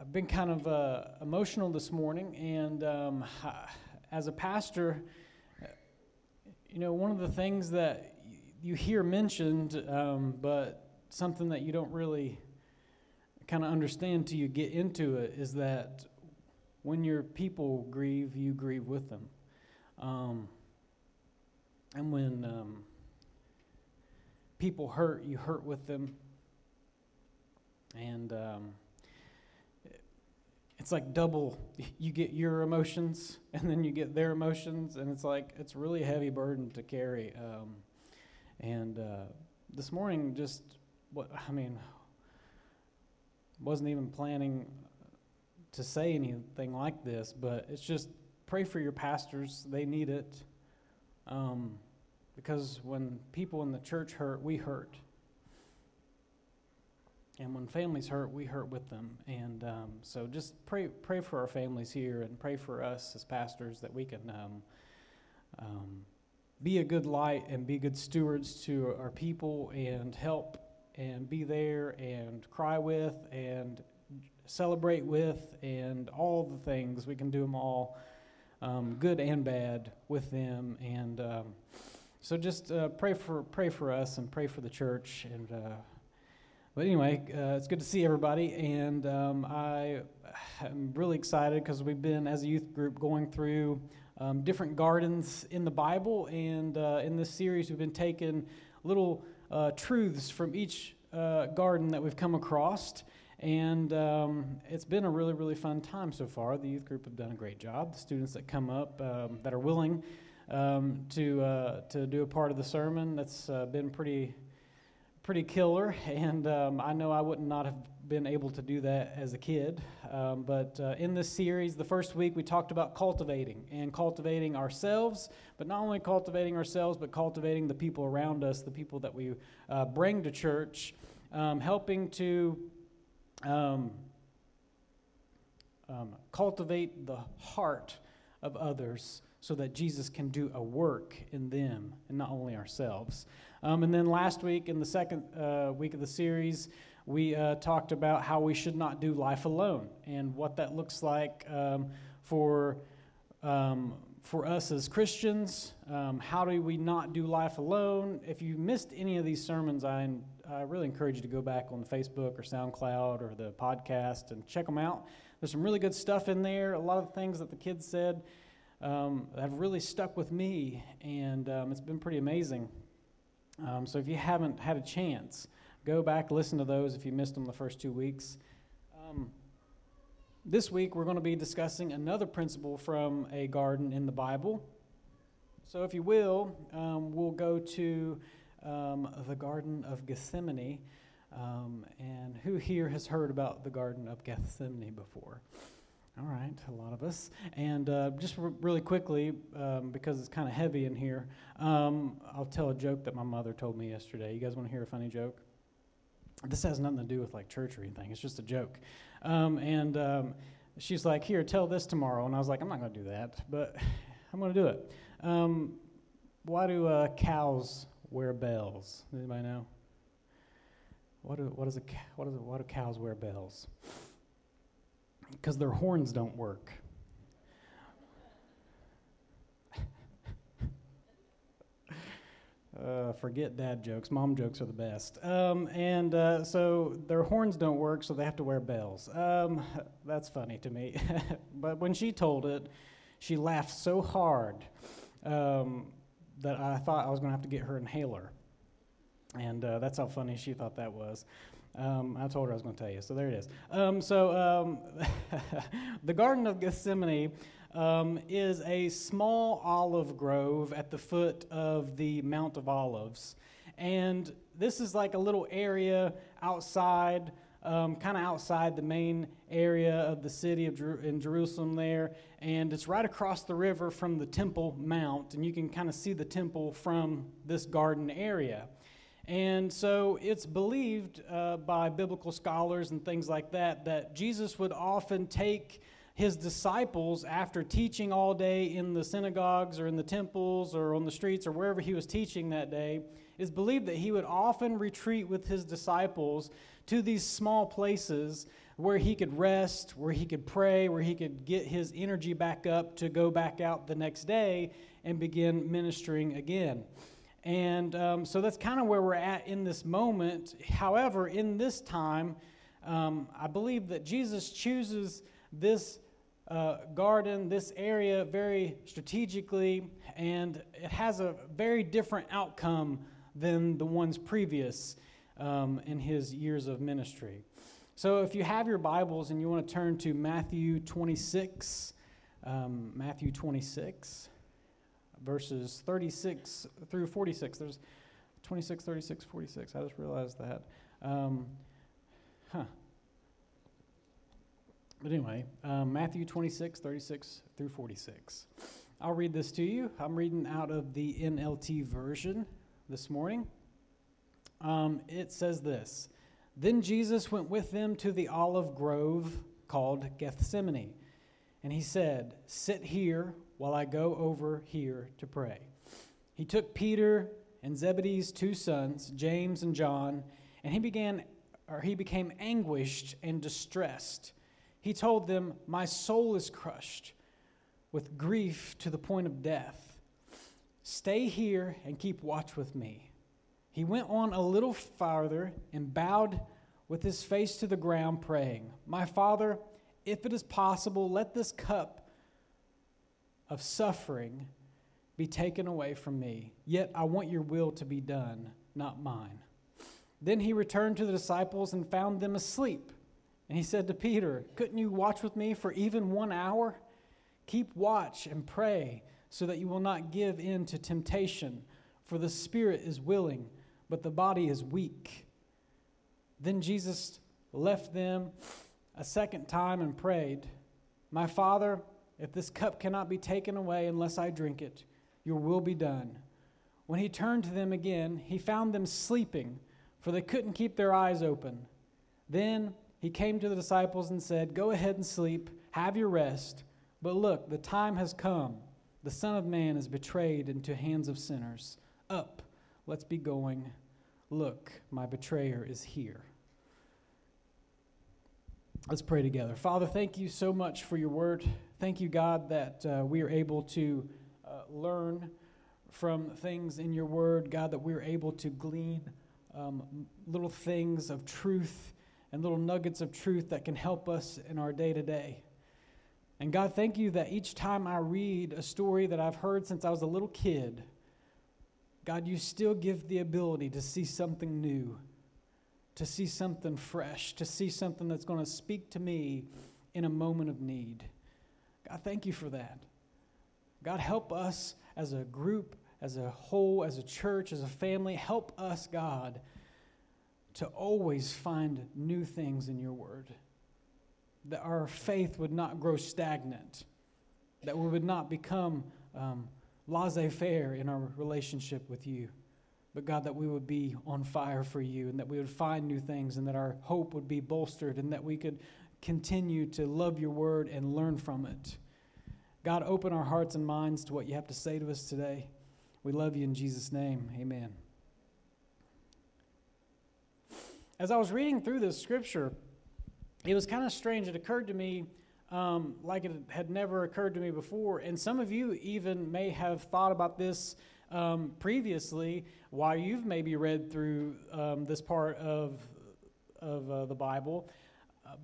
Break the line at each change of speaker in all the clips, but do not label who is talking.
I've been kind of uh, emotional this morning, and um, as a pastor, you know, one of the things that you hear mentioned, um, but something that you don't really kind of understand till you get into it, is that when your people grieve, you grieve with them. Um, and when um, people hurt, you hurt with them. And um, it's like double. You get your emotions, and then you get their emotions, and it's like it's really a heavy burden to carry. Um, and uh, this morning, just what I mean, wasn't even planning to say anything like this, but it's just pray for your pastors. They need it. Um, because when people in the church hurt, we hurt. And when families hurt, we hurt with them. And um, so just pray, pray for our families here and pray for us as pastors that we can um, um, be a good light and be good stewards to our people and help and be there and cry with and celebrate with and all the things. We can do them all, um, good and bad, with them. And um, so just uh, pray for pray for us and pray for the church and. Uh, but anyway, uh, it's good to see everybody, and um, I am really excited because we've been, as a youth group, going through um, different gardens in the Bible, and uh, in this series, we've been taking little uh, truths from each uh, garden that we've come across. And um, it's been a really, really fun time so far. The youth group have done a great job. The students that come up um, that are willing um, to, uh, to do a part of the sermon, that's uh, been pretty pretty killer, and um, I know I would not have been able to do that as a kid. Um, but uh, in this series, the first week we talked about cultivating and cultivating ourselves, but not only cultivating ourselves, but cultivating the people around us, the people that we uh, bring to church, um, helping to um, um, cultivate the heart of others so that Jesus can do a work in them and not only ourselves. Um, and then last week, in the second uh, week of the series, we uh, talked about how we should not do life alone and what that looks like um, for, um, for us as Christians. Um, how do we not do life alone? If you missed any of these sermons, I, I really encourage you to go back on Facebook or SoundCloud or the podcast and check them out. There's some really good stuff in there. A lot of things that the kids said um, have really stuck with me, and um, it's been pretty amazing. Um, so if you haven't had a chance, go back, listen to those if you missed them the first two weeks. Um, this week, we're going to be discussing another principle from a garden in the Bible. So, if you will, um, we'll go to um, the Garden of Gethsemane. Um, and who here has heard about the Garden of Gethsemane before? All right, a lot of us. And uh, just r- really quickly, um, because it's kind of heavy in here, um, I'll tell a joke that my mother told me yesterday. You guys want to hear a funny joke? This has nothing to do with like church or anything. It's just a joke. Um, and um, she's like, "Here, tell this tomorrow." And I was like, "I'm not going to do that, but I'm going to do it." Um, why do uh, cows wear bells? Anybody know? What do, what, is a, what, is a, why do cows wear bells? Because their horns don't work. Uh, forget dad jokes. Mom jokes are the best. Um, and uh, so their horns don't work, so they have to wear bells. Um, that's funny to me. but when she told it, she laughed so hard um, that I thought I was going to have to get her inhaler. And uh, that's how funny she thought that was. Um, I told her I was going to tell you, so there it is. Um, so, um, the Garden of Gethsemane um, is a small olive grove at the foot of the Mount of Olives. And this is like a little area outside, um, kind of outside the main area of the city of Jer- in Jerusalem there. And it's right across the river from the Temple Mount. And you can kind of see the temple from this garden area. And so it's believed uh, by biblical scholars and things like that that Jesus would often take his disciples after teaching all day in the synagogues or in the temples or on the streets or wherever he was teaching that day. It's believed that he would often retreat with his disciples to these small places where he could rest, where he could pray, where he could get his energy back up to go back out the next day and begin ministering again. And um, so that's kind of where we're at in this moment. However, in this time, um, I believe that Jesus chooses this uh, garden, this area, very strategically, and it has a very different outcome than the ones previous um, in his years of ministry. So, if you have your Bibles and you want to turn to Matthew 26, um, Matthew 26, verses 36 through 46. There's 26, 36, 46. I just realized that. Um, huh. But anyway, um, Matthew 26, 36 through 46. I'll read this to you. I'm reading out of the NLT version this morning. Um, it says this Then Jesus went with them to the olive grove called Gethsemane. And he said, Sit here while I go over here to pray. He took Peter and Zebedee's two sons, James and John, and he began or he became anguished and distressed. He told them, "My soul is crushed with grief to the point of death. Stay here and keep watch with me." He went on a little farther and bowed with his face to the ground praying, "My Father, if it is possible, let this cup of suffering be taken away from me. Yet I want your will to be done, not mine. Then he returned to the disciples and found them asleep. And he said to Peter, Couldn't you watch with me for even one hour? Keep watch and pray so that you will not give in to temptation, for the spirit is willing, but the body is weak. Then Jesus left them a second time and prayed, My Father, if this cup cannot be taken away unless I drink it, your will be done. When he turned to them again, he found them sleeping, for they couldn't keep their eyes open. Then he came to the disciples and said, Go ahead and sleep, have your rest. But look, the time has come. The Son of Man is betrayed into hands of sinners. Up, let's be going. Look, my betrayer is here. Let's pray together. Father, thank you so much for your word. Thank you, God, that uh, we are able to uh, learn from things in your word, God, that we're able to glean um, little things of truth and little nuggets of truth that can help us in our day to day. And God, thank you that each time I read a story that I've heard since I was a little kid, God, you still give the ability to see something new to see something fresh, to see something that's going to speak to me in a moment of need. God, thank you for that. God, help us as a group, as a whole, as a church, as a family. Help us, God, to always find new things in your word. That our faith would not grow stagnant, that we would not become um, laissez faire in our relationship with you. But God, that we would be on fire for you and that we would find new things and that our hope would be bolstered and that we could continue to love your word and learn from it. God, open our hearts and minds to what you have to say to us today. We love you in Jesus' name. Amen. As I was reading through this scripture, it was kind of strange. It occurred to me um, like it had never occurred to me before. And some of you even may have thought about this um, previously while you've maybe read through um, this part of, of uh, the Bible.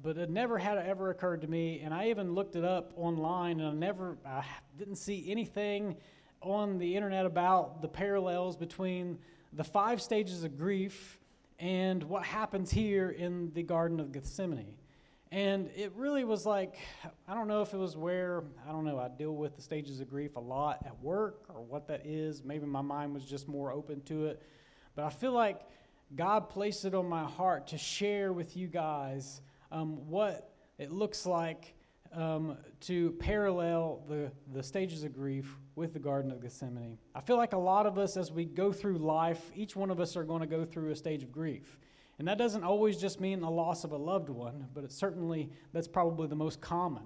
But it never had ever occurred to me, and I even looked it up online, and I never, I didn't see anything on the internet about the parallels between the five stages of grief and what happens here in the Garden of Gethsemane. And it really was like, I don't know if it was where, I don't know, I deal with the stages of grief a lot at work or what that is. Maybe my mind was just more open to it. But I feel like God placed it on my heart to share with you guys um, what it looks like um, to parallel the, the stages of grief with the Garden of Gethsemane. I feel like a lot of us, as we go through life, each one of us are going to go through a stage of grief. And that doesn't always just mean the loss of a loved one, but it's certainly, that's probably the most common.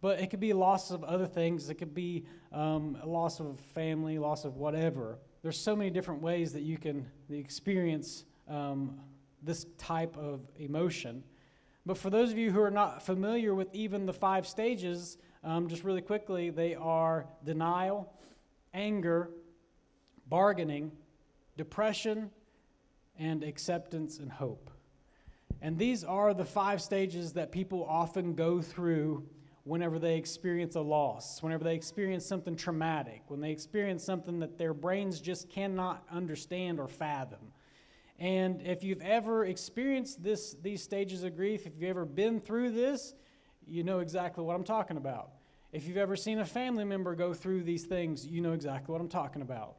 But it could be loss of other things. It could be um, loss of family, loss of whatever. There's so many different ways that you can experience um, this type of emotion. But for those of you who are not familiar with even the five stages, um, just really quickly, they are denial, anger, bargaining, depression, and acceptance and hope. And these are the five stages that people often go through whenever they experience a loss, whenever they experience something traumatic, when they experience something that their brains just cannot understand or fathom. And if you've ever experienced this, these stages of grief, if you've ever been through this, you know exactly what I'm talking about. If you've ever seen a family member go through these things, you know exactly what I'm talking about.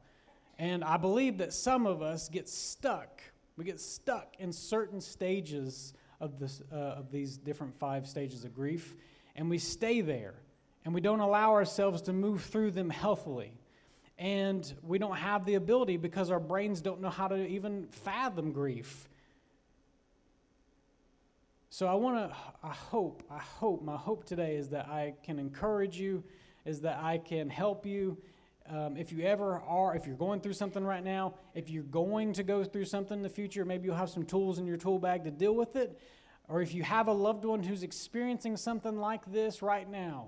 And I believe that some of us get stuck. We get stuck in certain stages of, this, uh, of these different five stages of grief, and we stay there. And we don't allow ourselves to move through them healthily. And we don't have the ability because our brains don't know how to even fathom grief. So I want to, I hope, I hope, my hope today is that I can encourage you, is that I can help you. Um, if you ever are, if you're going through something right now, if you're going to go through something in the future, maybe you'll have some tools in your tool bag to deal with it. Or if you have a loved one who's experiencing something like this right now,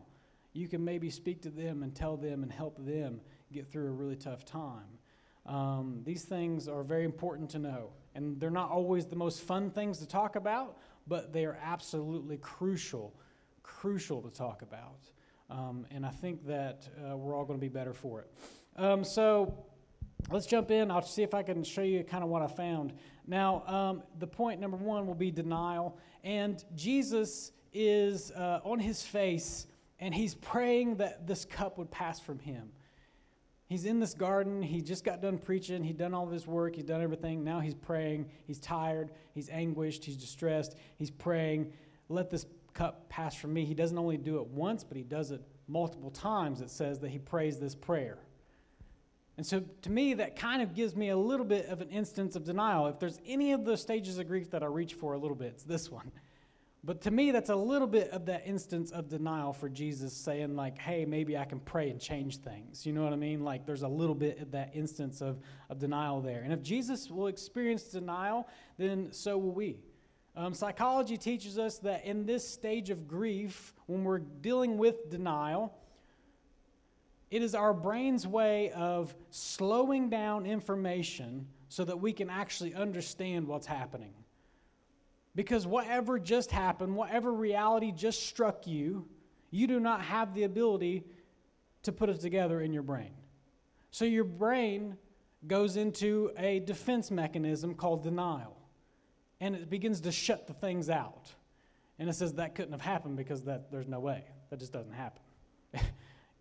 you can maybe speak to them and tell them and help them get through a really tough time. Um, these things are very important to know. And they're not always the most fun things to talk about, but they are absolutely crucial, crucial to talk about. Um, and I think that uh, we're all going to be better for it. Um, so let's jump in. I'll see if I can show you kind of what I found. Now, um, the point number one will be denial. And Jesus is uh, on his face and he's praying that this cup would pass from him. He's in this garden. He just got done preaching. He'd done all of his work. He's done everything. Now he's praying. He's tired. He's anguished. He's distressed. He's praying, let this cup pass from me. He doesn't only do it once, but he does it multiple times. It says that he prays this prayer. And so to me, that kind of gives me a little bit of an instance of denial. If there's any of the stages of grief that I reach for a little bit, it's this one. But to me, that's a little bit of that instance of denial for Jesus saying, like, hey, maybe I can pray and change things. You know what I mean? Like, there's a little bit of that instance of, of denial there. And if Jesus will experience denial, then so will we. Um, psychology teaches us that in this stage of grief, when we're dealing with denial, it is our brain's way of slowing down information so that we can actually understand what's happening. Because whatever just happened, whatever reality just struck you, you do not have the ability to put it together in your brain. So your brain goes into a defense mechanism called denial. And it begins to shut the things out. And it says that couldn't have happened because that, there's no way. That just doesn't happen.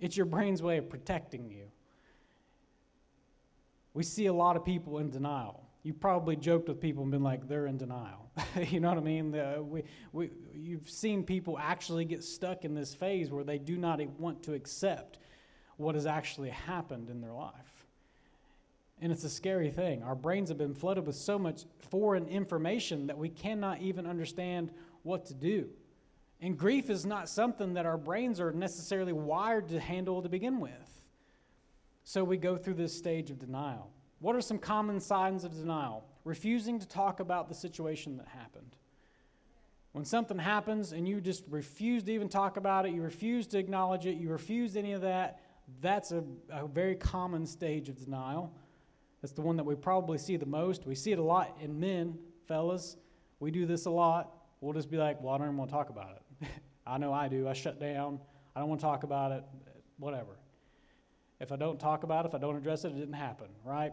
it's your brain's way of protecting you. We see a lot of people in denial. You probably joked with people and been like, they're in denial. you know what I mean? The, we, we, you've seen people actually get stuck in this phase where they do not want to accept what has actually happened in their life. And it's a scary thing. Our brains have been flooded with so much foreign information that we cannot even understand what to do. And grief is not something that our brains are necessarily wired to handle to begin with. So we go through this stage of denial. What are some common signs of denial? refusing to talk about the situation that happened. When something happens and you just refuse to even talk about it, you refuse to acknowledge it, you refuse any of that, that's a, a very common stage of denial. That's the one that we probably see the most. We see it a lot in men, fellas. We do this a lot. We'll just be like, well, I don't even want to talk about it. I know I do. I shut down. I don't want to talk about it. Whatever. If I don't talk about it, if I don't address it, it didn't happen, right?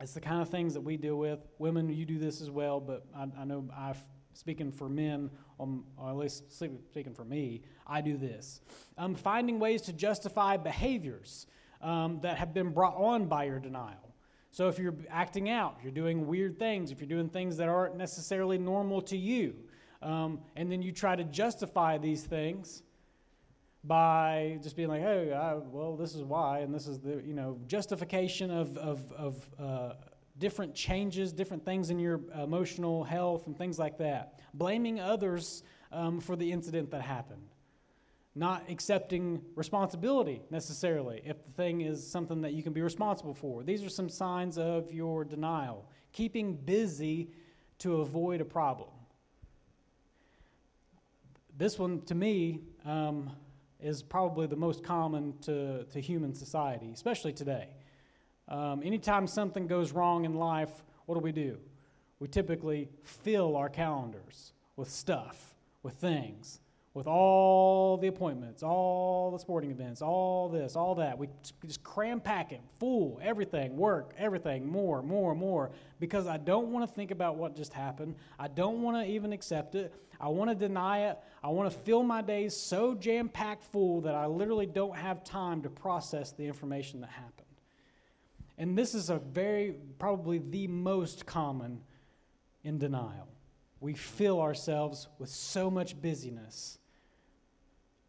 It's the kind of things that we deal with. Women, you do this as well, but I, I know i speaking for men, um, or at least speaking for me, I do this. Um, finding ways to justify behaviors um, that have been brought on by your denial. So if you're acting out, you're doing weird things, if you're doing things that aren't necessarily normal to you, um, and then you try to justify these things by just being like, hey, I, well, this is why, and this is the, you know, justification of, of, of uh, different changes, different things in your emotional health and things like that. Blaming others um, for the incident that happened. Not accepting responsibility necessarily if the thing is something that you can be responsible for. These are some signs of your denial. Keeping busy to avoid a problem. This one, to me, um, is probably the most common to, to human society, especially today. Um, anytime something goes wrong in life, what do we do? We typically fill our calendars with stuff, with things, with all the appointments, all the sporting events, all this, all that. We just cram pack it, full, everything, work, everything, more, more, more, because I don't want to think about what just happened. I don't want to even accept it. I want to deny it. I want to fill my days so jam packed full that I literally don't have time to process the information that happened. And this is a very, probably the most common in denial. We fill ourselves with so much busyness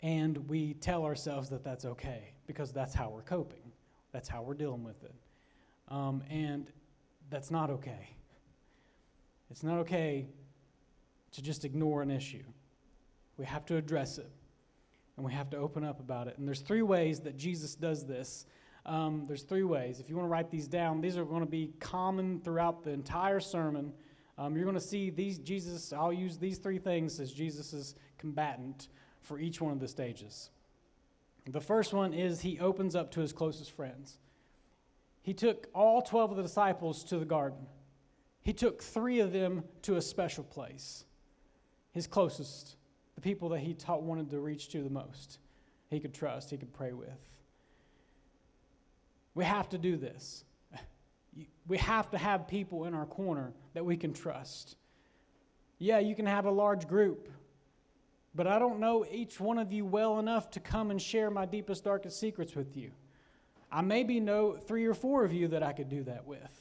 and we tell ourselves that that's okay because that's how we're coping. That's how we're dealing with it. Um, and that's not okay. It's not okay to just ignore an issue. We have to address it and we have to open up about it. And there's three ways that Jesus does this. Um, there's three ways. If you want to write these down, these are going to be common throughout the entire sermon. Um, you're going to see these Jesus. I'll use these three things as Jesus's combatant for each one of the stages. The first one is he opens up to his closest friends. He took all 12 of the disciples to the garden. He took three of them to a special place, his closest, the people that he taught wanted to reach to the most. He could trust, he could pray with. We have to do this. We have to have people in our corner that we can trust. Yeah, you can have a large group, but I don't know each one of you well enough to come and share my deepest, darkest secrets with you. I maybe know three or four of you that I could do that with.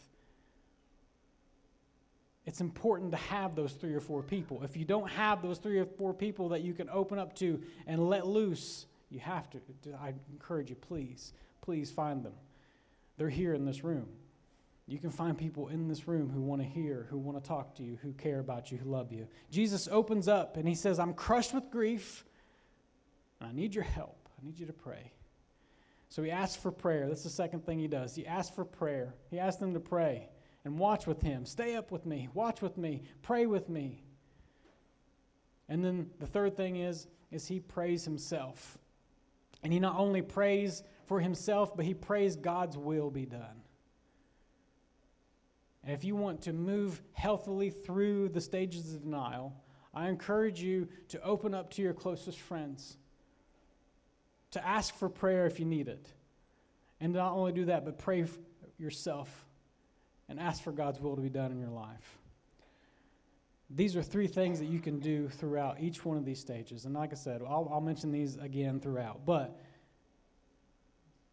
It's important to have those three or four people. If you don't have those three or four people that you can open up to and let loose, you have to. I encourage you, please, please find them. They're here in this room. You can find people in this room who want to hear, who want to talk to you, who care about you, who love you. Jesus opens up and he says, I'm crushed with grief, and I need your help. I need you to pray. So he asks for prayer. That's the second thing he does. He asks for prayer. He asks them to pray and watch with him. Stay up with me. Watch with me. Pray with me. And then the third thing is, is he prays himself. And he not only prays for himself, but he prays God's will be done. And if you want to move healthily through the stages of denial, I encourage you to open up to your closest friends, to ask for prayer if you need it. And not only do that, but pray yourself and ask for God's will to be done in your life. These are three things that you can do throughout each one of these stages. And like I said, I'll, I'll mention these again throughout. But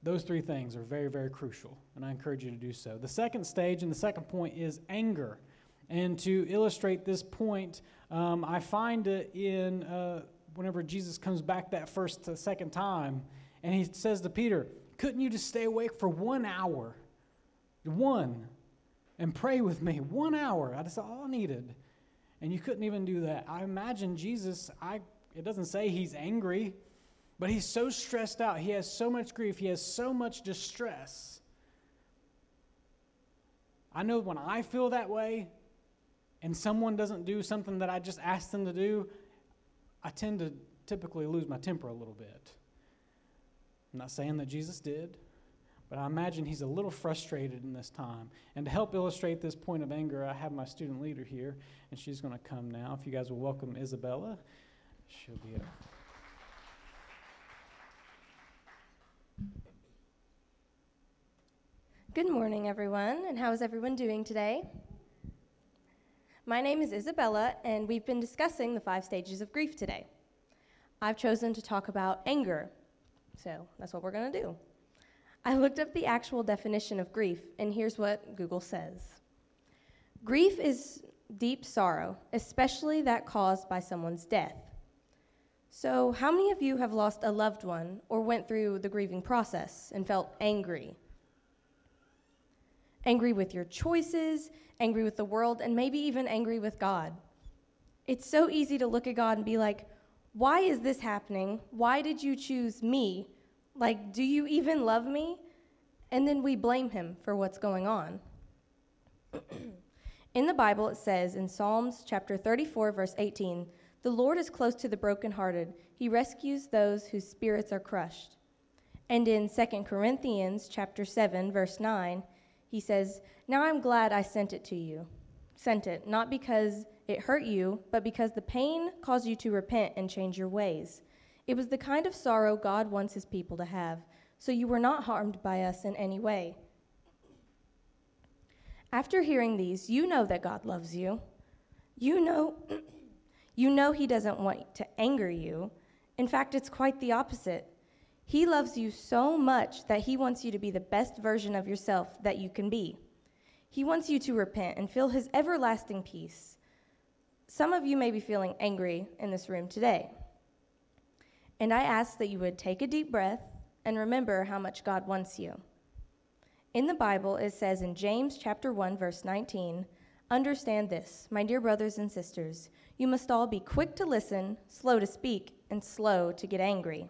those three things are very, very crucial, and I encourage you to do so. The second stage and the second point is anger. And to illustrate this point, um, I find it in uh, whenever Jesus comes back that first to second time, and he says to Peter, Couldn't you just stay awake for one hour? One. And pray with me. One hour. That's all I needed. And you couldn't even do that. I imagine Jesus, I, it doesn't say he's angry. But he's so stressed out. He has so much grief. He has so much distress. I know when I feel that way and someone doesn't do something that I just asked them to do, I tend to typically lose my temper a little bit. I'm not saying that Jesus did, but I imagine he's a little frustrated in this time. And to help illustrate this point of anger, I have my student leader here, and she's going to come now. If you guys will welcome Isabella, she'll be up.
Good morning, everyone, and how is everyone doing today? My name is Isabella, and we've been discussing the five stages of grief today. I've chosen to talk about anger, so that's what we're going to do. I looked up the actual definition of grief, and here's what Google says Grief is deep sorrow, especially that caused by someone's death. So, how many of you have lost a loved one or went through the grieving process and felt angry? Angry with your choices, angry with the world, and maybe even angry with God. It's so easy to look at God and be like, why is this happening? Why did you choose me? Like, do you even love me? And then we blame him for what's going on. in the Bible, it says in Psalms chapter 34, verse 18, The Lord is close to the brokenhearted. He rescues those whose spirits are crushed. And in 2 Corinthians chapter 7 verse 9, he says, "Now I'm glad I sent it to you. Sent it not because it hurt you, but because the pain caused you to repent and change your ways. It was the kind of sorrow God wants his people to have, so you were not harmed by us in any way." After hearing these, you know that God loves you. You know you know he doesn't want to anger you. In fact, it's quite the opposite. He loves you so much that he wants you to be the best version of yourself that you can be. He wants you to repent and feel his everlasting peace. Some of you may be feeling angry in this room today. And I ask that you would take a deep breath and remember how much God wants you. In the Bible, it says in James chapter 1 verse 19, "Understand this, my dear brothers and sisters, you must all be quick to listen, slow to speak, and slow to get angry."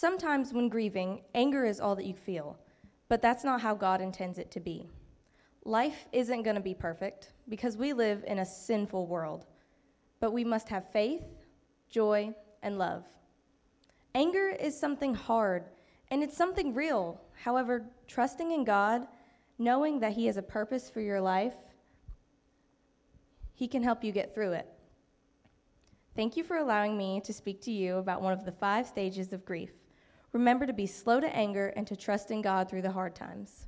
Sometimes when grieving, anger is all that you feel, but that's not how God intends it to be. Life isn't going to be perfect because we live in a sinful world, but we must have faith, joy, and love. Anger is something hard and it's something real. However, trusting in God, knowing that He has a purpose for your life, He can help you get through it. Thank you for allowing me to speak to you about one of the five stages of grief. Remember to be slow to anger and to trust in God through the hard times.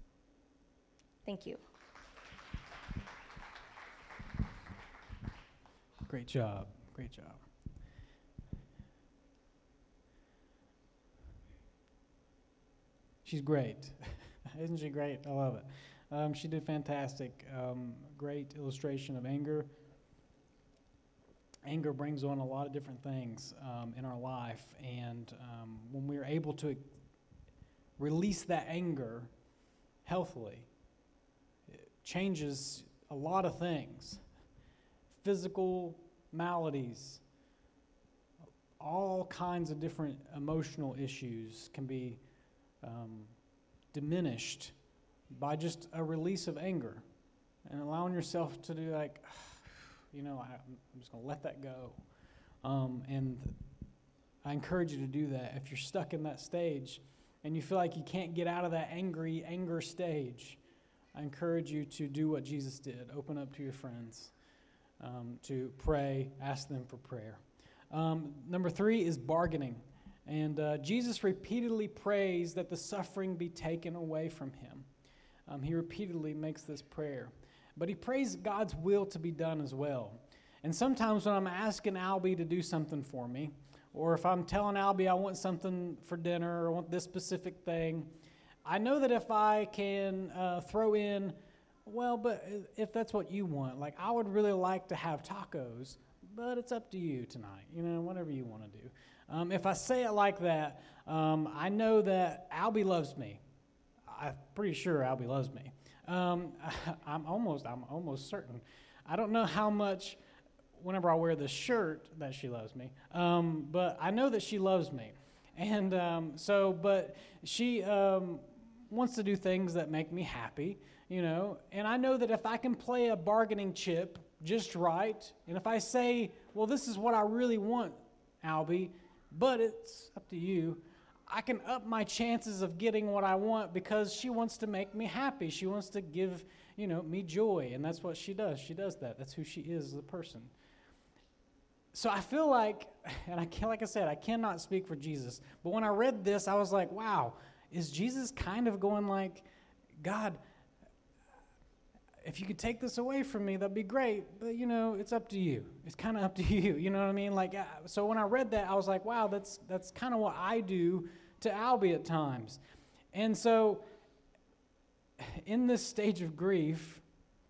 Thank you.
Great job. Great job. She's great. Isn't she great? I love it. Um, she did fantastic. Um, great illustration of anger. Anger brings on a lot of different things um, in our life, and um, when we're able to release that anger healthily, it changes a lot of things. Physical maladies, all kinds of different emotional issues can be um, diminished by just a release of anger. And allowing yourself to do like, you know, I, am just going to let that go. Um, and I encourage you to do that. If you're stuck in that stage and you feel like you can't get out of that angry anger stage, I encourage you to do what Jesus did open up to your friends, um, to pray, ask them for prayer. Um, number three is bargaining. And uh, Jesus repeatedly prays that the suffering be taken away from him. Um, he repeatedly makes this prayer. But he prays God's will to be done as well. And sometimes when I'm asking Albie to do something for me, or if I'm telling Albie I want something for dinner or I want this specific thing, I know that if I can uh, throw in, well, but if that's what you want, like I would really like to have tacos, but it's up to you tonight, you know, whatever you want to do. Um, if I say it like that, um, I know that Albie loves me. I'm pretty sure Albie loves me. Um, I, am almost, I'm almost certain. I don't know how much, whenever I wear the shirt, that she loves me. Um, but I know that she loves me, and um, so, but she um, wants to do things that make me happy, you know. And I know that if I can play a bargaining chip just right, and if I say, well, this is what I really want, Albie, but it's up to you. I can up my chances of getting what I want because she wants to make me happy. She wants to give, you know, me joy, and that's what she does. She does that. That's who she is as a person. So I feel like, and I can, like I said, I cannot speak for Jesus, but when I read this, I was like, wow, is Jesus kind of going like, God, if you could take this away from me, that'd be great. But you know, it's up to you. It's kind of up to you. You know what I mean? Like, uh, so when I read that, I was like, wow, that's that's kind of what I do to Albie at times. And so, in this stage of grief,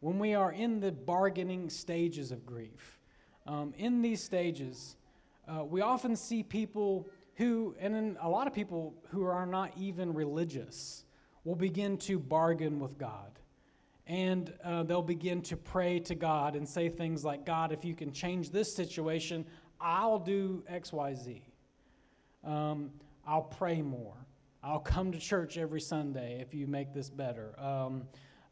when we are in the bargaining stages of grief, um, in these stages, uh, we often see people who, and then a lot of people who are not even religious, will begin to bargain with God and uh, they'll begin to pray to God and say things like, God, if you can change this situation, I'll do X, Y, Z. Um, I'll pray more. I'll come to church every Sunday if you make this better. Um,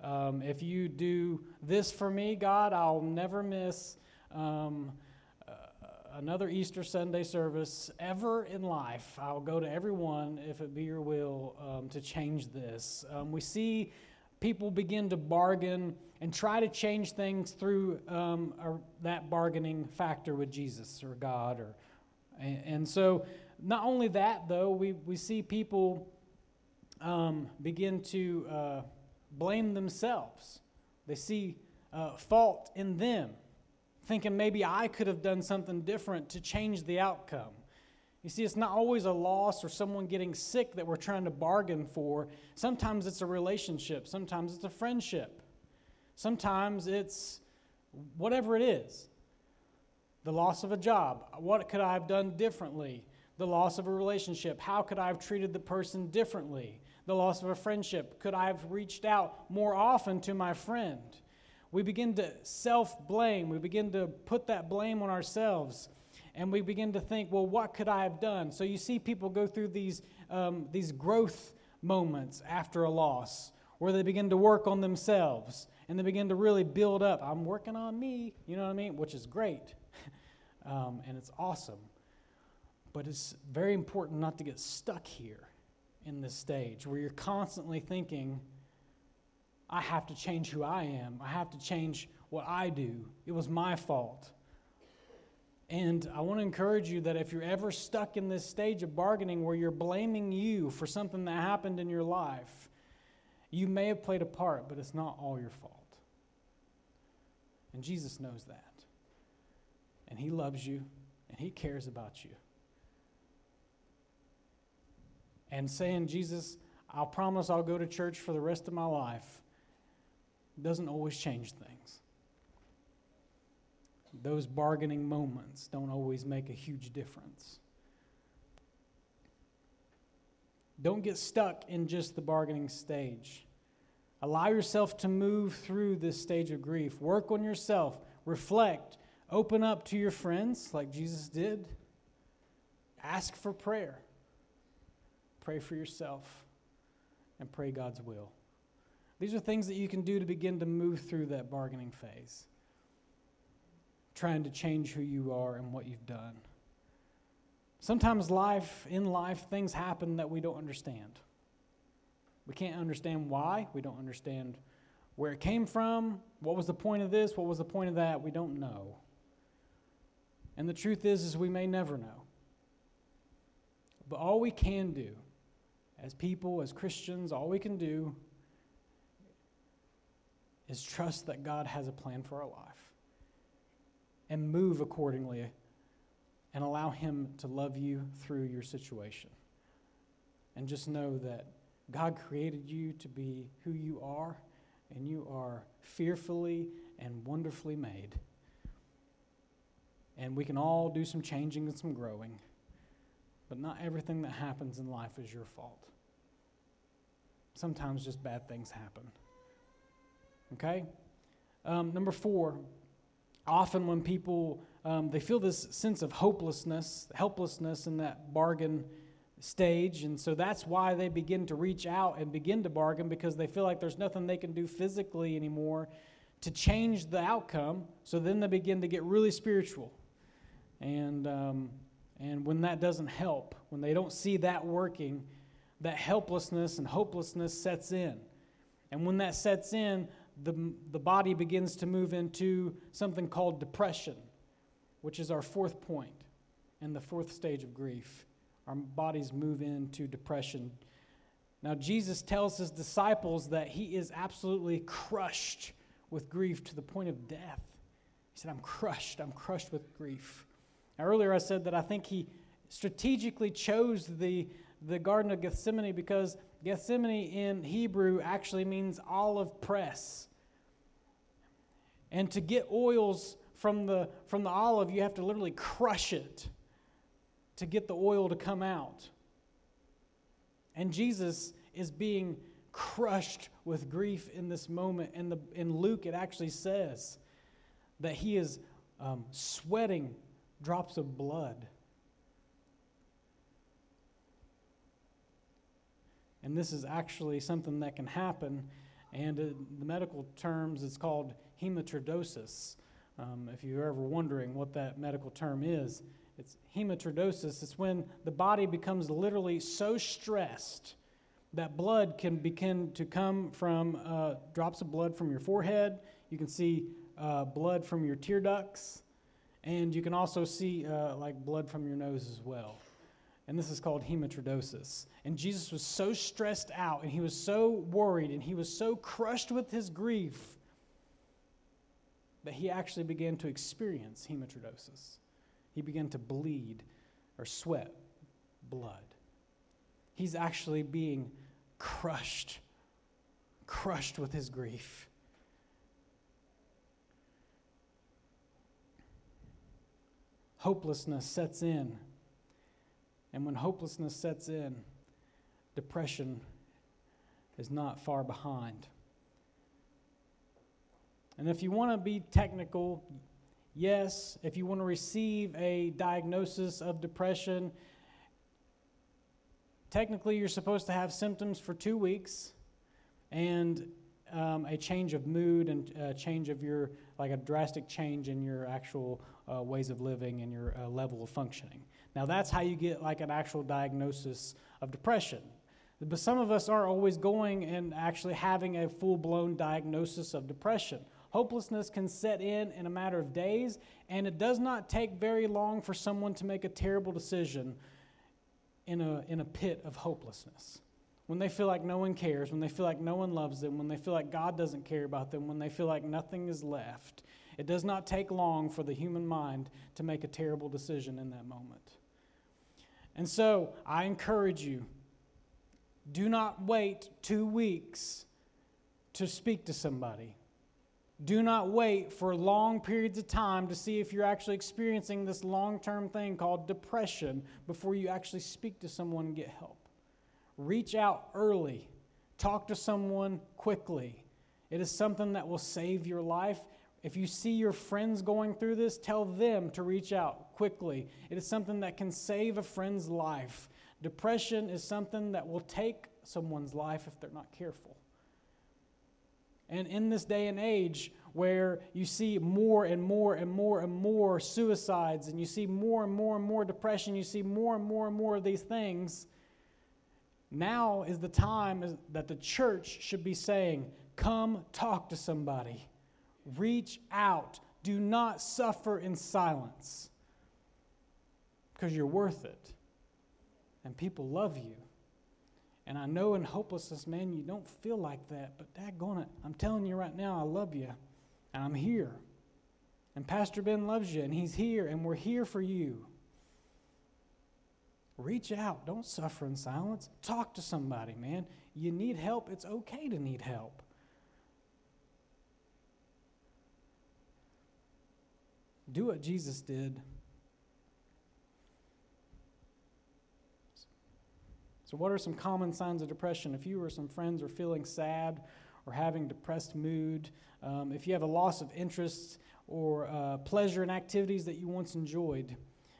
um, if you do this for me, God, I'll never miss um, another Easter Sunday service ever in life. I'll go to everyone if it be your will um, to change this. Um, we see people begin to bargain and try to change things through um, that bargaining factor with Jesus or God. Or, and, and, so, not only that, though, we, we see people um, begin to uh, blame themselves. They see uh, fault in them, thinking maybe I could have done something different to change the outcome. You see, it's not always a loss or someone getting sick that we're trying to bargain for. Sometimes it's a relationship, sometimes it's a friendship, sometimes it's whatever it is. The loss of a job. What could I have done differently? The loss of a relationship. How could I have treated the person differently? The loss of a friendship. Could I have reached out more often to my friend? We begin to self blame. We begin to put that blame on ourselves and we begin to think, well, what could I have done? So you see people go through these, um, these growth moments after a loss where they begin to work on themselves and they begin to really build up. I'm working on me, you know what I mean? Which is great um, and it's awesome. But it's very important not to get stuck here in this stage where you're constantly thinking, I have to change who I am. I have to change what I do. It was my fault. And I want to encourage you that if you're ever stuck in this stage of bargaining where you're blaming you for something that happened in your life, you may have played a part, but it's not all your fault. And Jesus knows that. And He loves you, and He cares about you. And saying, Jesus, I'll promise I'll go to church for the rest of my life, doesn't always change things those bargaining moments don't always make a huge difference. Don't get stuck in just the bargaining stage. Allow yourself to move through this stage of grief. Work on yourself. Reflect. Open up to your friends like Jesus did. Ask for prayer. Pray for yourself and pray God's will. These are things that you can do to begin to move through that bargaining phase trying to change who you are and what you've done. Sometimes life, in life, things happen that we don't understand. We can't understand why. We don't understand where it came from. What was the point of this? What was the point of that? We don't know. And the truth is, is we may never know. But all we can do as people, as Christians, all we can do is trust that God has a plan for our life and move accordingly and allow Him to love you through your situation. And just know that God created you to be who you are, and you are fearfully and wonderfully made. And we can all do some changing and some growing, but not everything that happens in life is your fault. Sometimes just bad things happen. Okay? Um, number four, often when people um, they feel this sense of hopelessness helplessness in that bargain stage and so that's why they begin to reach out and begin to bargain because they feel like there's nothing they can do physically anymore to change the outcome so then they begin to get really spiritual. And um, and when that doesn't help when they don't see that working that helplessness and hopelessness sets in. And when that sets in the, the body begins to move into something called depression, which is our fourth point and the fourth stage of grief. Our bodies move into depression. Now, Jesus tells his disciples that he is absolutely crushed with grief to the point of death. He said, I'm crushed. I'm crushed with grief. Now, earlier I said that I think he strategically chose the, the Garden of Gethsemane because Gethsemane in Hebrew actually means olive press. And to get oils from the, from the olive, you have to literally crush it to get the oil to come out. And Jesus is being crushed with grief in this moment. And the, in Luke, it actually says that he is um, sweating drops of blood. And this is actually something that can happen. And in the medical terms, it's called hematidrosis. Um, if you're ever wondering what that medical term is, it's hematidrosis. It's when the body becomes literally so stressed that blood can begin to come from uh, drops of blood from your forehead. You can see uh, blood from your tear ducts, and you can also see uh, like blood from your nose as well. And this is called hematidrosis. And Jesus was so stressed out, and he was so worried, and he was so crushed with his grief that he actually began to experience hematidrosis. He began to bleed or sweat blood. He's actually being crushed, crushed with his grief. Hopelessness sets in. And when hopelessness sets in, depression is not far behind. And if you want to be technical, yes, if you want to receive a diagnosis of depression, technically you're supposed to have symptoms for two weeks and um, a change of mood and a change of your, like a drastic change in your actual uh, ways of living and your uh, level of functioning. Now, that's how you get like an actual diagnosis of depression. But some of us aren't always going and actually having a full blown diagnosis of depression. Hopelessness can set in in a matter of days, and it does not take very long for someone to make a terrible decision in a, in a pit of hopelessness. When they feel like no one cares, when they feel like no one loves them, when they feel like God doesn't care about them, when they feel like nothing is left, it does not take long for the human mind to make a terrible decision in that moment. And so I encourage you do not wait two weeks to speak to somebody. Do not wait for long periods of time to see if you're actually experiencing this long term thing called depression before you actually speak to someone and get help. Reach out early, talk to someone quickly. It is something that will save your life. If you see your friends going through this, tell them to reach out quickly. It is something that can save a friend's life. Depression is something that will take someone's life if they're not careful. And in this day and age where you see more and more and more and more suicides, and you see more and more and more depression, you see more and more and more of these things, now is the time that the church should be saying, Come talk to somebody, reach out, do not suffer in silence. Because you're worth it, and people love you. And I know in hopelessness, man, you don't feel like that, but daggone it, I'm telling you right now, I love you, and I'm here. And Pastor Ben loves you, and he's here, and we're here for you. Reach out. Don't suffer in silence. Talk to somebody, man. You need help. It's okay to need help. Do what Jesus did. So, what are some common signs of depression? If you or some friends are feeling sad or having depressed mood, um, if you have a loss of interest or uh, pleasure in activities that you once enjoyed,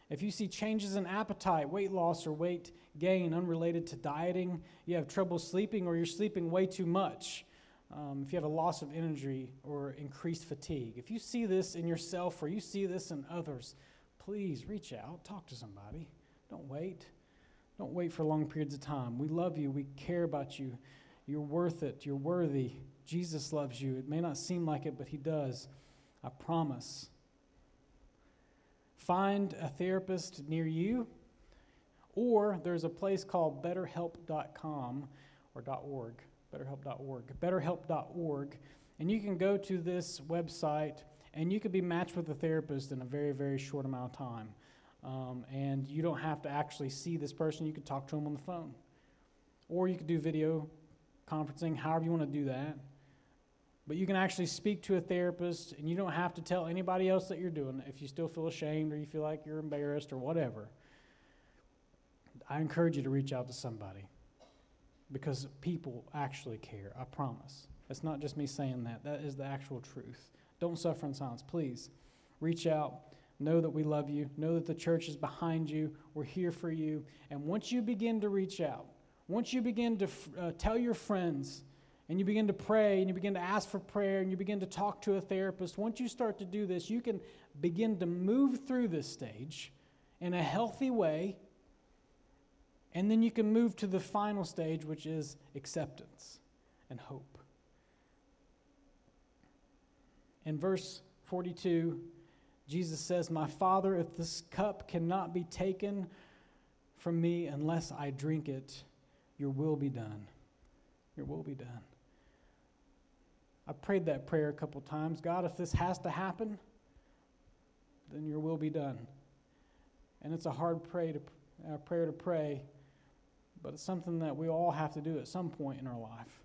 if you see changes in appetite, weight loss, or weight gain unrelated to dieting, you have trouble sleeping or you're sleeping way too much, um, if you have a loss of energy or increased fatigue, if you see this in yourself or you see this in others, please reach out, talk to somebody. Don't wait. Don't wait for long periods of time. We love you. We care about you. You're worth it. You're worthy. Jesus loves you. It may not seem like it, but He does. I promise. Find a therapist near you, or there's a place called betterhelp.com or .org, betterhelp.org, betterhelp.org, and you can go to this website and you can be matched with a therapist in a very, very short amount of time. Um, and you don't have to actually see this person. You could talk to them on the phone. Or you could do video conferencing, however you want to do that. But you can actually speak to a therapist, and you don't have to tell anybody else that you're doing it if you still feel ashamed or you feel like you're embarrassed or whatever. I encourage you to reach out to somebody because people actually care, I promise. It's not just me saying that, that is the actual truth. Don't suffer in silence, please. Reach out. Know that we love you. Know that the church is behind you. We're here for you. And once you begin to reach out, once you begin to uh, tell your friends and you begin to pray and you begin to ask for prayer and you begin to talk to a therapist, once you start to do this, you can begin to move through this stage in a healthy way. And then you can move to the final stage, which is acceptance and hope. In verse 42, Jesus says, My Father, if this cup cannot be taken from me unless I drink it, your will be done. Your will be done. I prayed that prayer a couple times. God, if this has to happen, then your will be done. And it's a hard pray to, uh, prayer to pray, but it's something that we all have to do at some point in our life.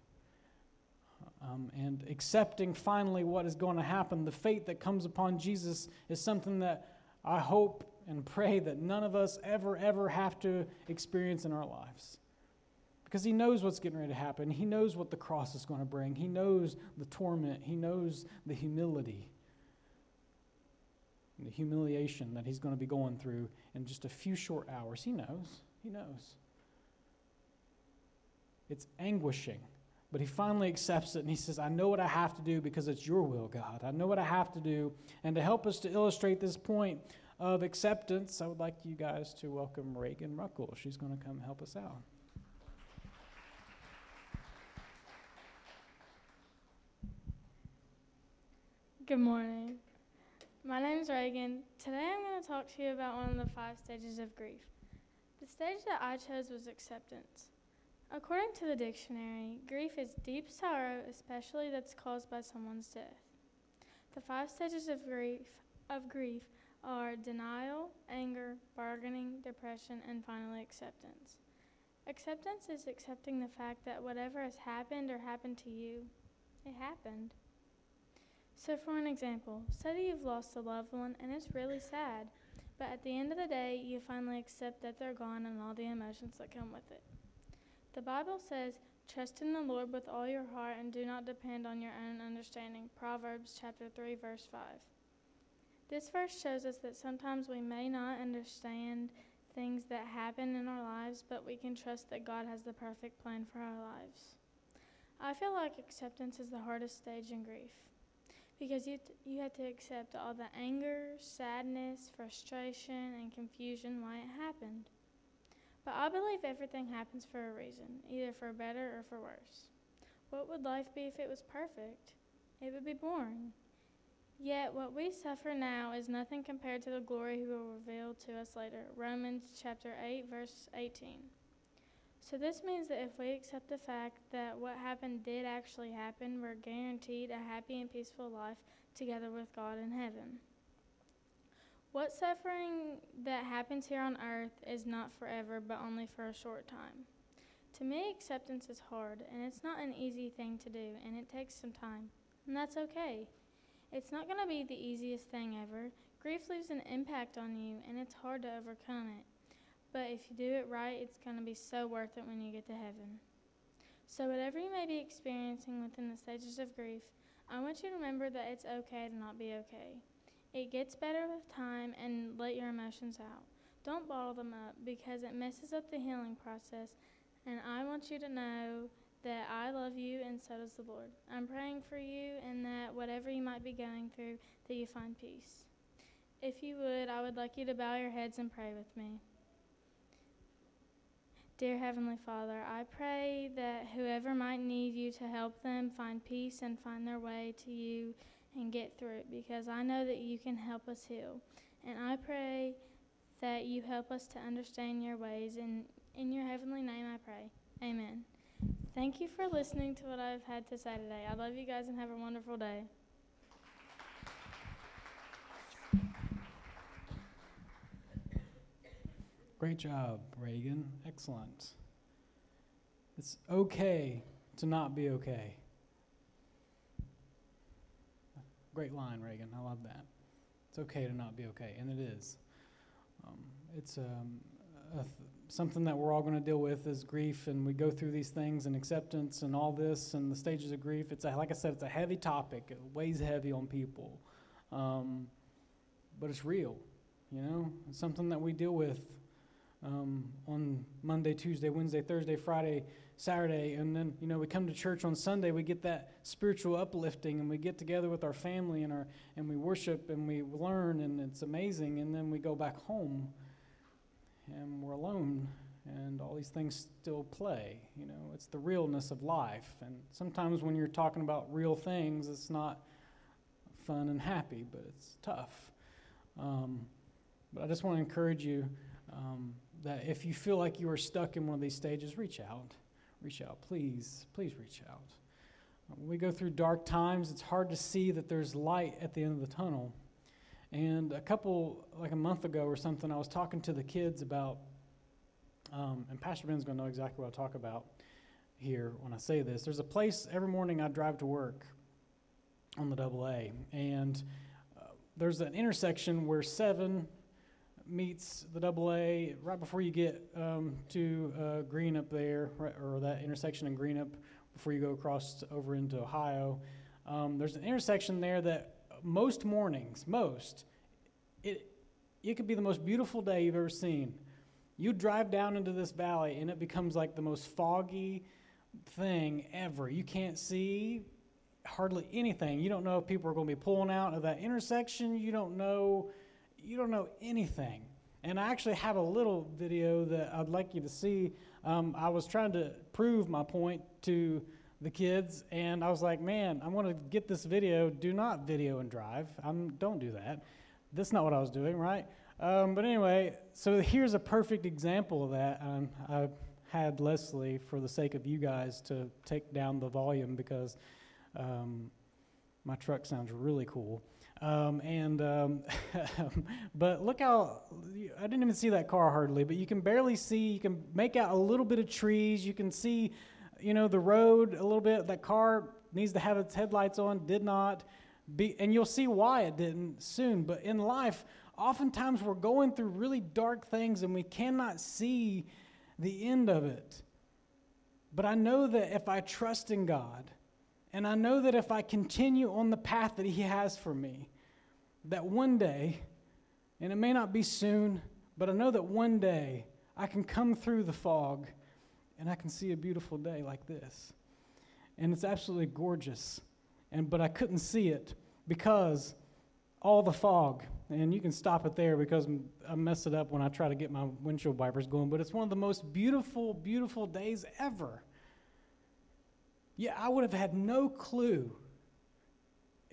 Um, and accepting finally what is going to happen, the fate that comes upon Jesus, is something that I hope and pray that none of us ever, ever have to experience in our lives because he knows what's getting ready to happen. He knows what the cross is going to bring. He knows the torment. He knows the humility, the humiliation that he's going to be going through in just a few short hours. He knows. He knows. It's anguishing. But he finally accepts it and he says, I know what I have to do because it's your will, God. I know what I have to do. And to help us to illustrate this point of acceptance, I would like you guys to welcome Reagan Ruckel. She's going to come help us out.
Good morning. My name is Reagan. Today I'm going to talk to you about one of the five stages of grief. The stage that I chose was acceptance. According to the dictionary, grief is deep sorrow, especially that's caused by someone's death. The five stages of grief of grief are denial, anger, bargaining, depression, and finally acceptance. Acceptance is accepting the fact that whatever has happened or happened to you, it happened. So, for an example, say that you've lost a loved one and it's really sad, but at the end of the day, you finally accept that they're gone and all the emotions that come with it. The Bible says, Trust in the Lord with all your heart and do not depend on your own understanding. Proverbs chapter 3 verse 5. This verse shows us that sometimes we may not understand things that happen in our lives, but we can trust that God has the perfect plan for our lives. I feel like acceptance is the hardest stage in grief because you, t- you have to accept all the anger, sadness, frustration, and confusion why it happened. But I believe everything happens for a reason, either for better or for worse. What would life be if it was perfect? It would be boring. Yet what we suffer now is nothing compared to the glory he will reveal to us later. Romans chapter 8 verse 18. So, this means that if we accept the fact that what happened did actually happen, we're guaranteed a happy and peaceful life together with God in heaven. What suffering that happens here on earth is not forever, but only for a short time. To me, acceptance is hard, and it's not an easy thing to do, and it takes some time, and that's okay. It's not going to be the easiest thing ever. Grief leaves an impact on you, and it's hard to overcome it. But if you do it right, it's going to be so worth it when you get to heaven. So, whatever you may be experiencing within the stages of grief, I want you to remember that it's okay to not be okay. It gets better with time and let your emotions out. Don't bottle them up because it messes up the healing process. And I want you to know that I love you and so does the Lord. I'm praying for you and that whatever you might be going through, that you find peace. If you would, I would like you to bow your heads and pray with me. Dear Heavenly Father, I pray that whoever might need you to help them find peace and find their way to you and get through it because I know that you can help us heal. And I pray that you help us to understand your ways. And in your heavenly name I pray. Amen. Thank you for listening to what I've had to say today. I love you guys and have a wonderful day.
Great job, Reagan. Excellent. It's okay to not be okay. Great line, Reagan. I love that. It's okay to not be okay, and it is. Um, it's um, th- something that we're all going to deal with is grief, and we go through these things and acceptance and all this and the stages of grief. It's a, like I said, it's a heavy topic. It weighs heavy on people, um, but it's real. You know, it's something that we deal with um, on Monday, Tuesday, Wednesday, Thursday, Friday, Saturday, and then you know we come to church on Sunday. We get that spiritual uplifting, and we get together with our family and our and we worship and we learn, and it's amazing. And then we go back home, and we're alone, and all these things still play. You know, it's the realness of life. And sometimes when you're talking about real things, it's not fun and happy, but it's tough. Um, but I just want to encourage you um, that if you feel like you are stuck in one of these stages, reach out. Reach out. Please, please reach out. When we go through dark times, it's hard to see that there's light at the end of the tunnel. And a couple, like a month ago or something, I was talking to the kids about, um, and Pastor Ben's going to know exactly what I talk about here when I say this. There's a place every morning I drive to work on the double A, and uh, there's an intersection where seven meets the double A right before you get um, to uh, Greenup there, right, or that intersection in Greenup before you go across over into Ohio. Um, there's an intersection there that most mornings, most, it, it could be the most beautiful day you've ever seen. You drive down into this valley and it becomes like the most foggy thing ever. You can't see hardly anything. You don't know if people are going to be pulling out of that intersection. You don't know you don't know anything. And I actually have a little video that I'd like you to see. Um, I was trying to prove my point to the kids, and I was like, man, I'm going to get this video. Do not video and drive. I'm, don't do that. That's not what I was doing, right? Um, but anyway, so here's a perfect example of that. Um, I had Leslie, for the sake of you guys, to take down the volume because um, my truck sounds really cool. Um, and um, but look how I didn't even see that car hardly, but you can barely see. You can make out a little bit of trees. You can see, you know, the road a little bit. That car needs to have its headlights on. Did not. Be, and you'll see why it didn't soon. But in life, oftentimes we're going through really dark things and we cannot see the end of it. But I know that if I trust in God, and I know that if I continue on the path that He has for me, that one day, and it may not be soon, but I know that one day I can come through the fog and I can see a beautiful day like this. And it's absolutely gorgeous. And but I couldn't see it because all the fog. And you can stop it there because I mess it up when I try to get my windshield wipers going. But it's one of the most beautiful, beautiful days ever. Yeah, I would have had no clue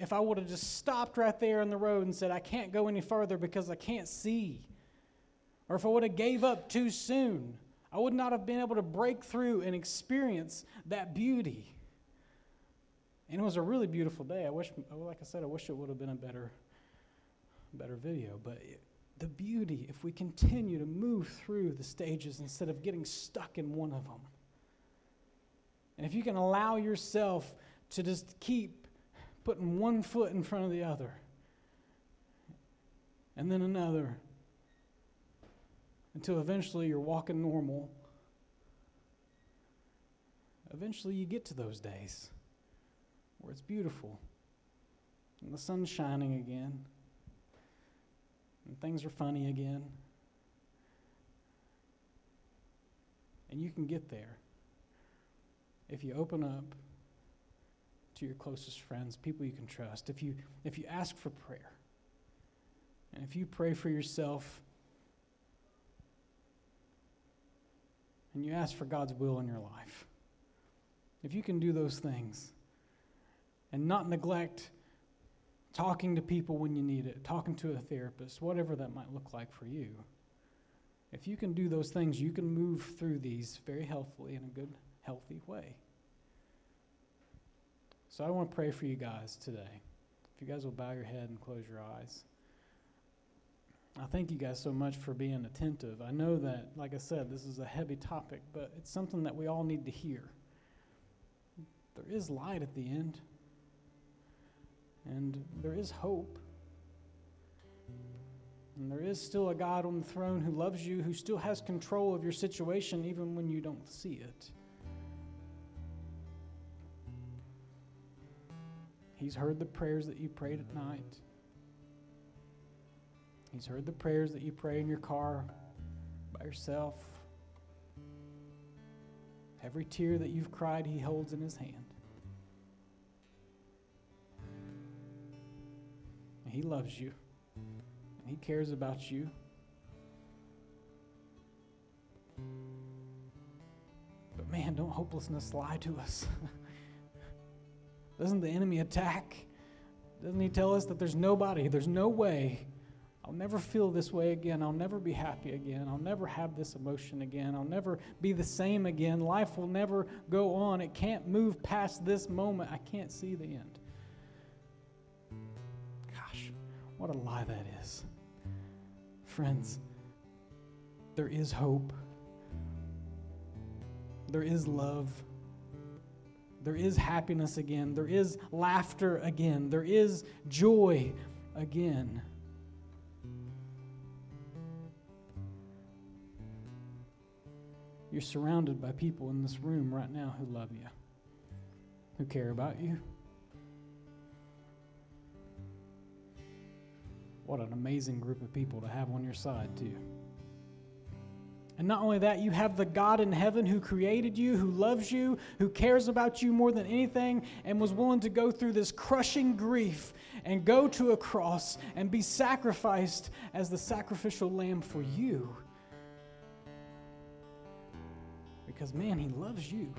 if I would have just stopped right there in the road and said, I can't go any further because I can't see. Or if I would have gave up too soon, I would not have been able to break through and experience that beauty. And it was a really beautiful day. I wish, like I said, I wish it would have been a better, better video. But it, the beauty, if we continue to move through the stages instead of getting stuck in one of them, and if you can allow yourself to just keep putting one foot in front of the other, and then another, until eventually you're walking normal. Eventually, you get to those days where it's beautiful and the sun's shining again and things are funny again. And you can get there if you open up to your closest friends, people you can trust, if you, if you ask for prayer, and if you pray for yourself, and you ask for God's will in your life, if you can do those things and not neglect talking to people when you need it, talking to a therapist, whatever that might look like for you, if you can do those things, you can move through these very healthily in a good, healthy way. So I want to pray for you guys today. If you guys will bow your head and close your eyes. I thank you guys so much for being attentive. I know that, like I said, this is a heavy topic, but it's something that we all need to hear. There is light at the end, and there is hope. And there is still a God on the throne who loves you, who still has control of your situation, even when you don't see it. He's heard the prayers that you prayed at night. He's heard the prayers that you pray in your car by yourself. Every tear that you've cried, He holds in His hand. And He loves you, and He cares about you. But man, don't hopelessness lie to us. Doesn't the enemy attack? Doesn't he tell us that there's nobody, there's no way I'll never feel this way again. I'll never be happy again. I'll never have this emotion again. I'll never be the same again. Life will never go on. It can't move past this moment. I can't see the end. Gosh, what a lie that is. Friends, there is hope, there is love. There is happiness again. There is laughter again. There is joy again. You're surrounded by people in this room right now who love you, who care about you. What an amazing group of people to have on your side, too. And not only that, you have the God in heaven who created you, who loves you, who cares about you more than anything, and was willing to go through this crushing grief and go to a cross and be sacrificed as the sacrificial lamb for you because, man, He loves you.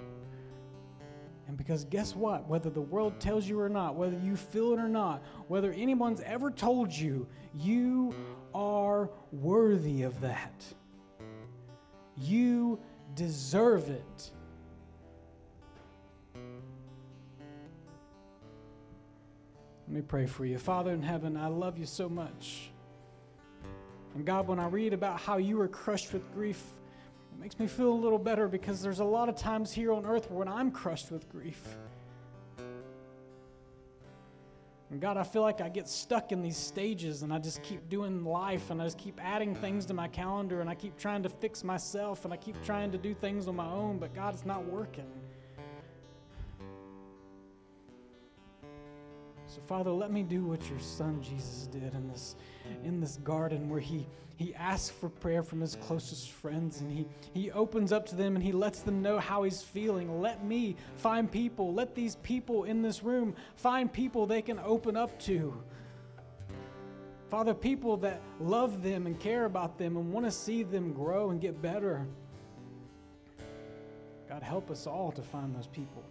And because guess what? Whether the world tells you or not, whether you feel it or not, whether anyone's ever told you, you are worthy of that. You deserve it. Let me pray for you. Father in heaven, I love you so much. And God, when I read about how you were crushed with grief, it makes me feel a little better because there's a lot of times here on earth when I'm crushed with grief. And God, I feel like I get stuck in these stages and I just keep doing life and I just keep adding things to my calendar and I keep trying to fix myself and I keep trying to do things on my own, but God, it's not working. So, Father, let me do what your son Jesus did in this, in this garden where he he asks for prayer from his closest friends and he, he opens up to them and he lets them know how he's feeling. Let me find people, let these people in this room find people they can open up to. Father, people that love them and care about them and want to see them grow and get better. God, help us all to find those people.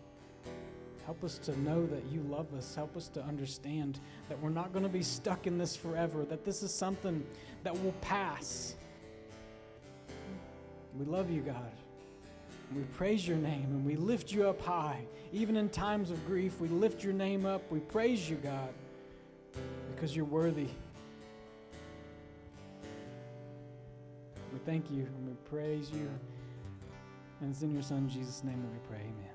Help us to know that you love us. Help us to understand that we're not going to be stuck in this forever, that this is something that will pass. We love you, God. We praise your name and we lift you up high. Even in times of grief, we lift your name up. We praise you, God, because you're worthy. We thank you and we praise you. And it's in your Son, Jesus' name that we pray. Amen.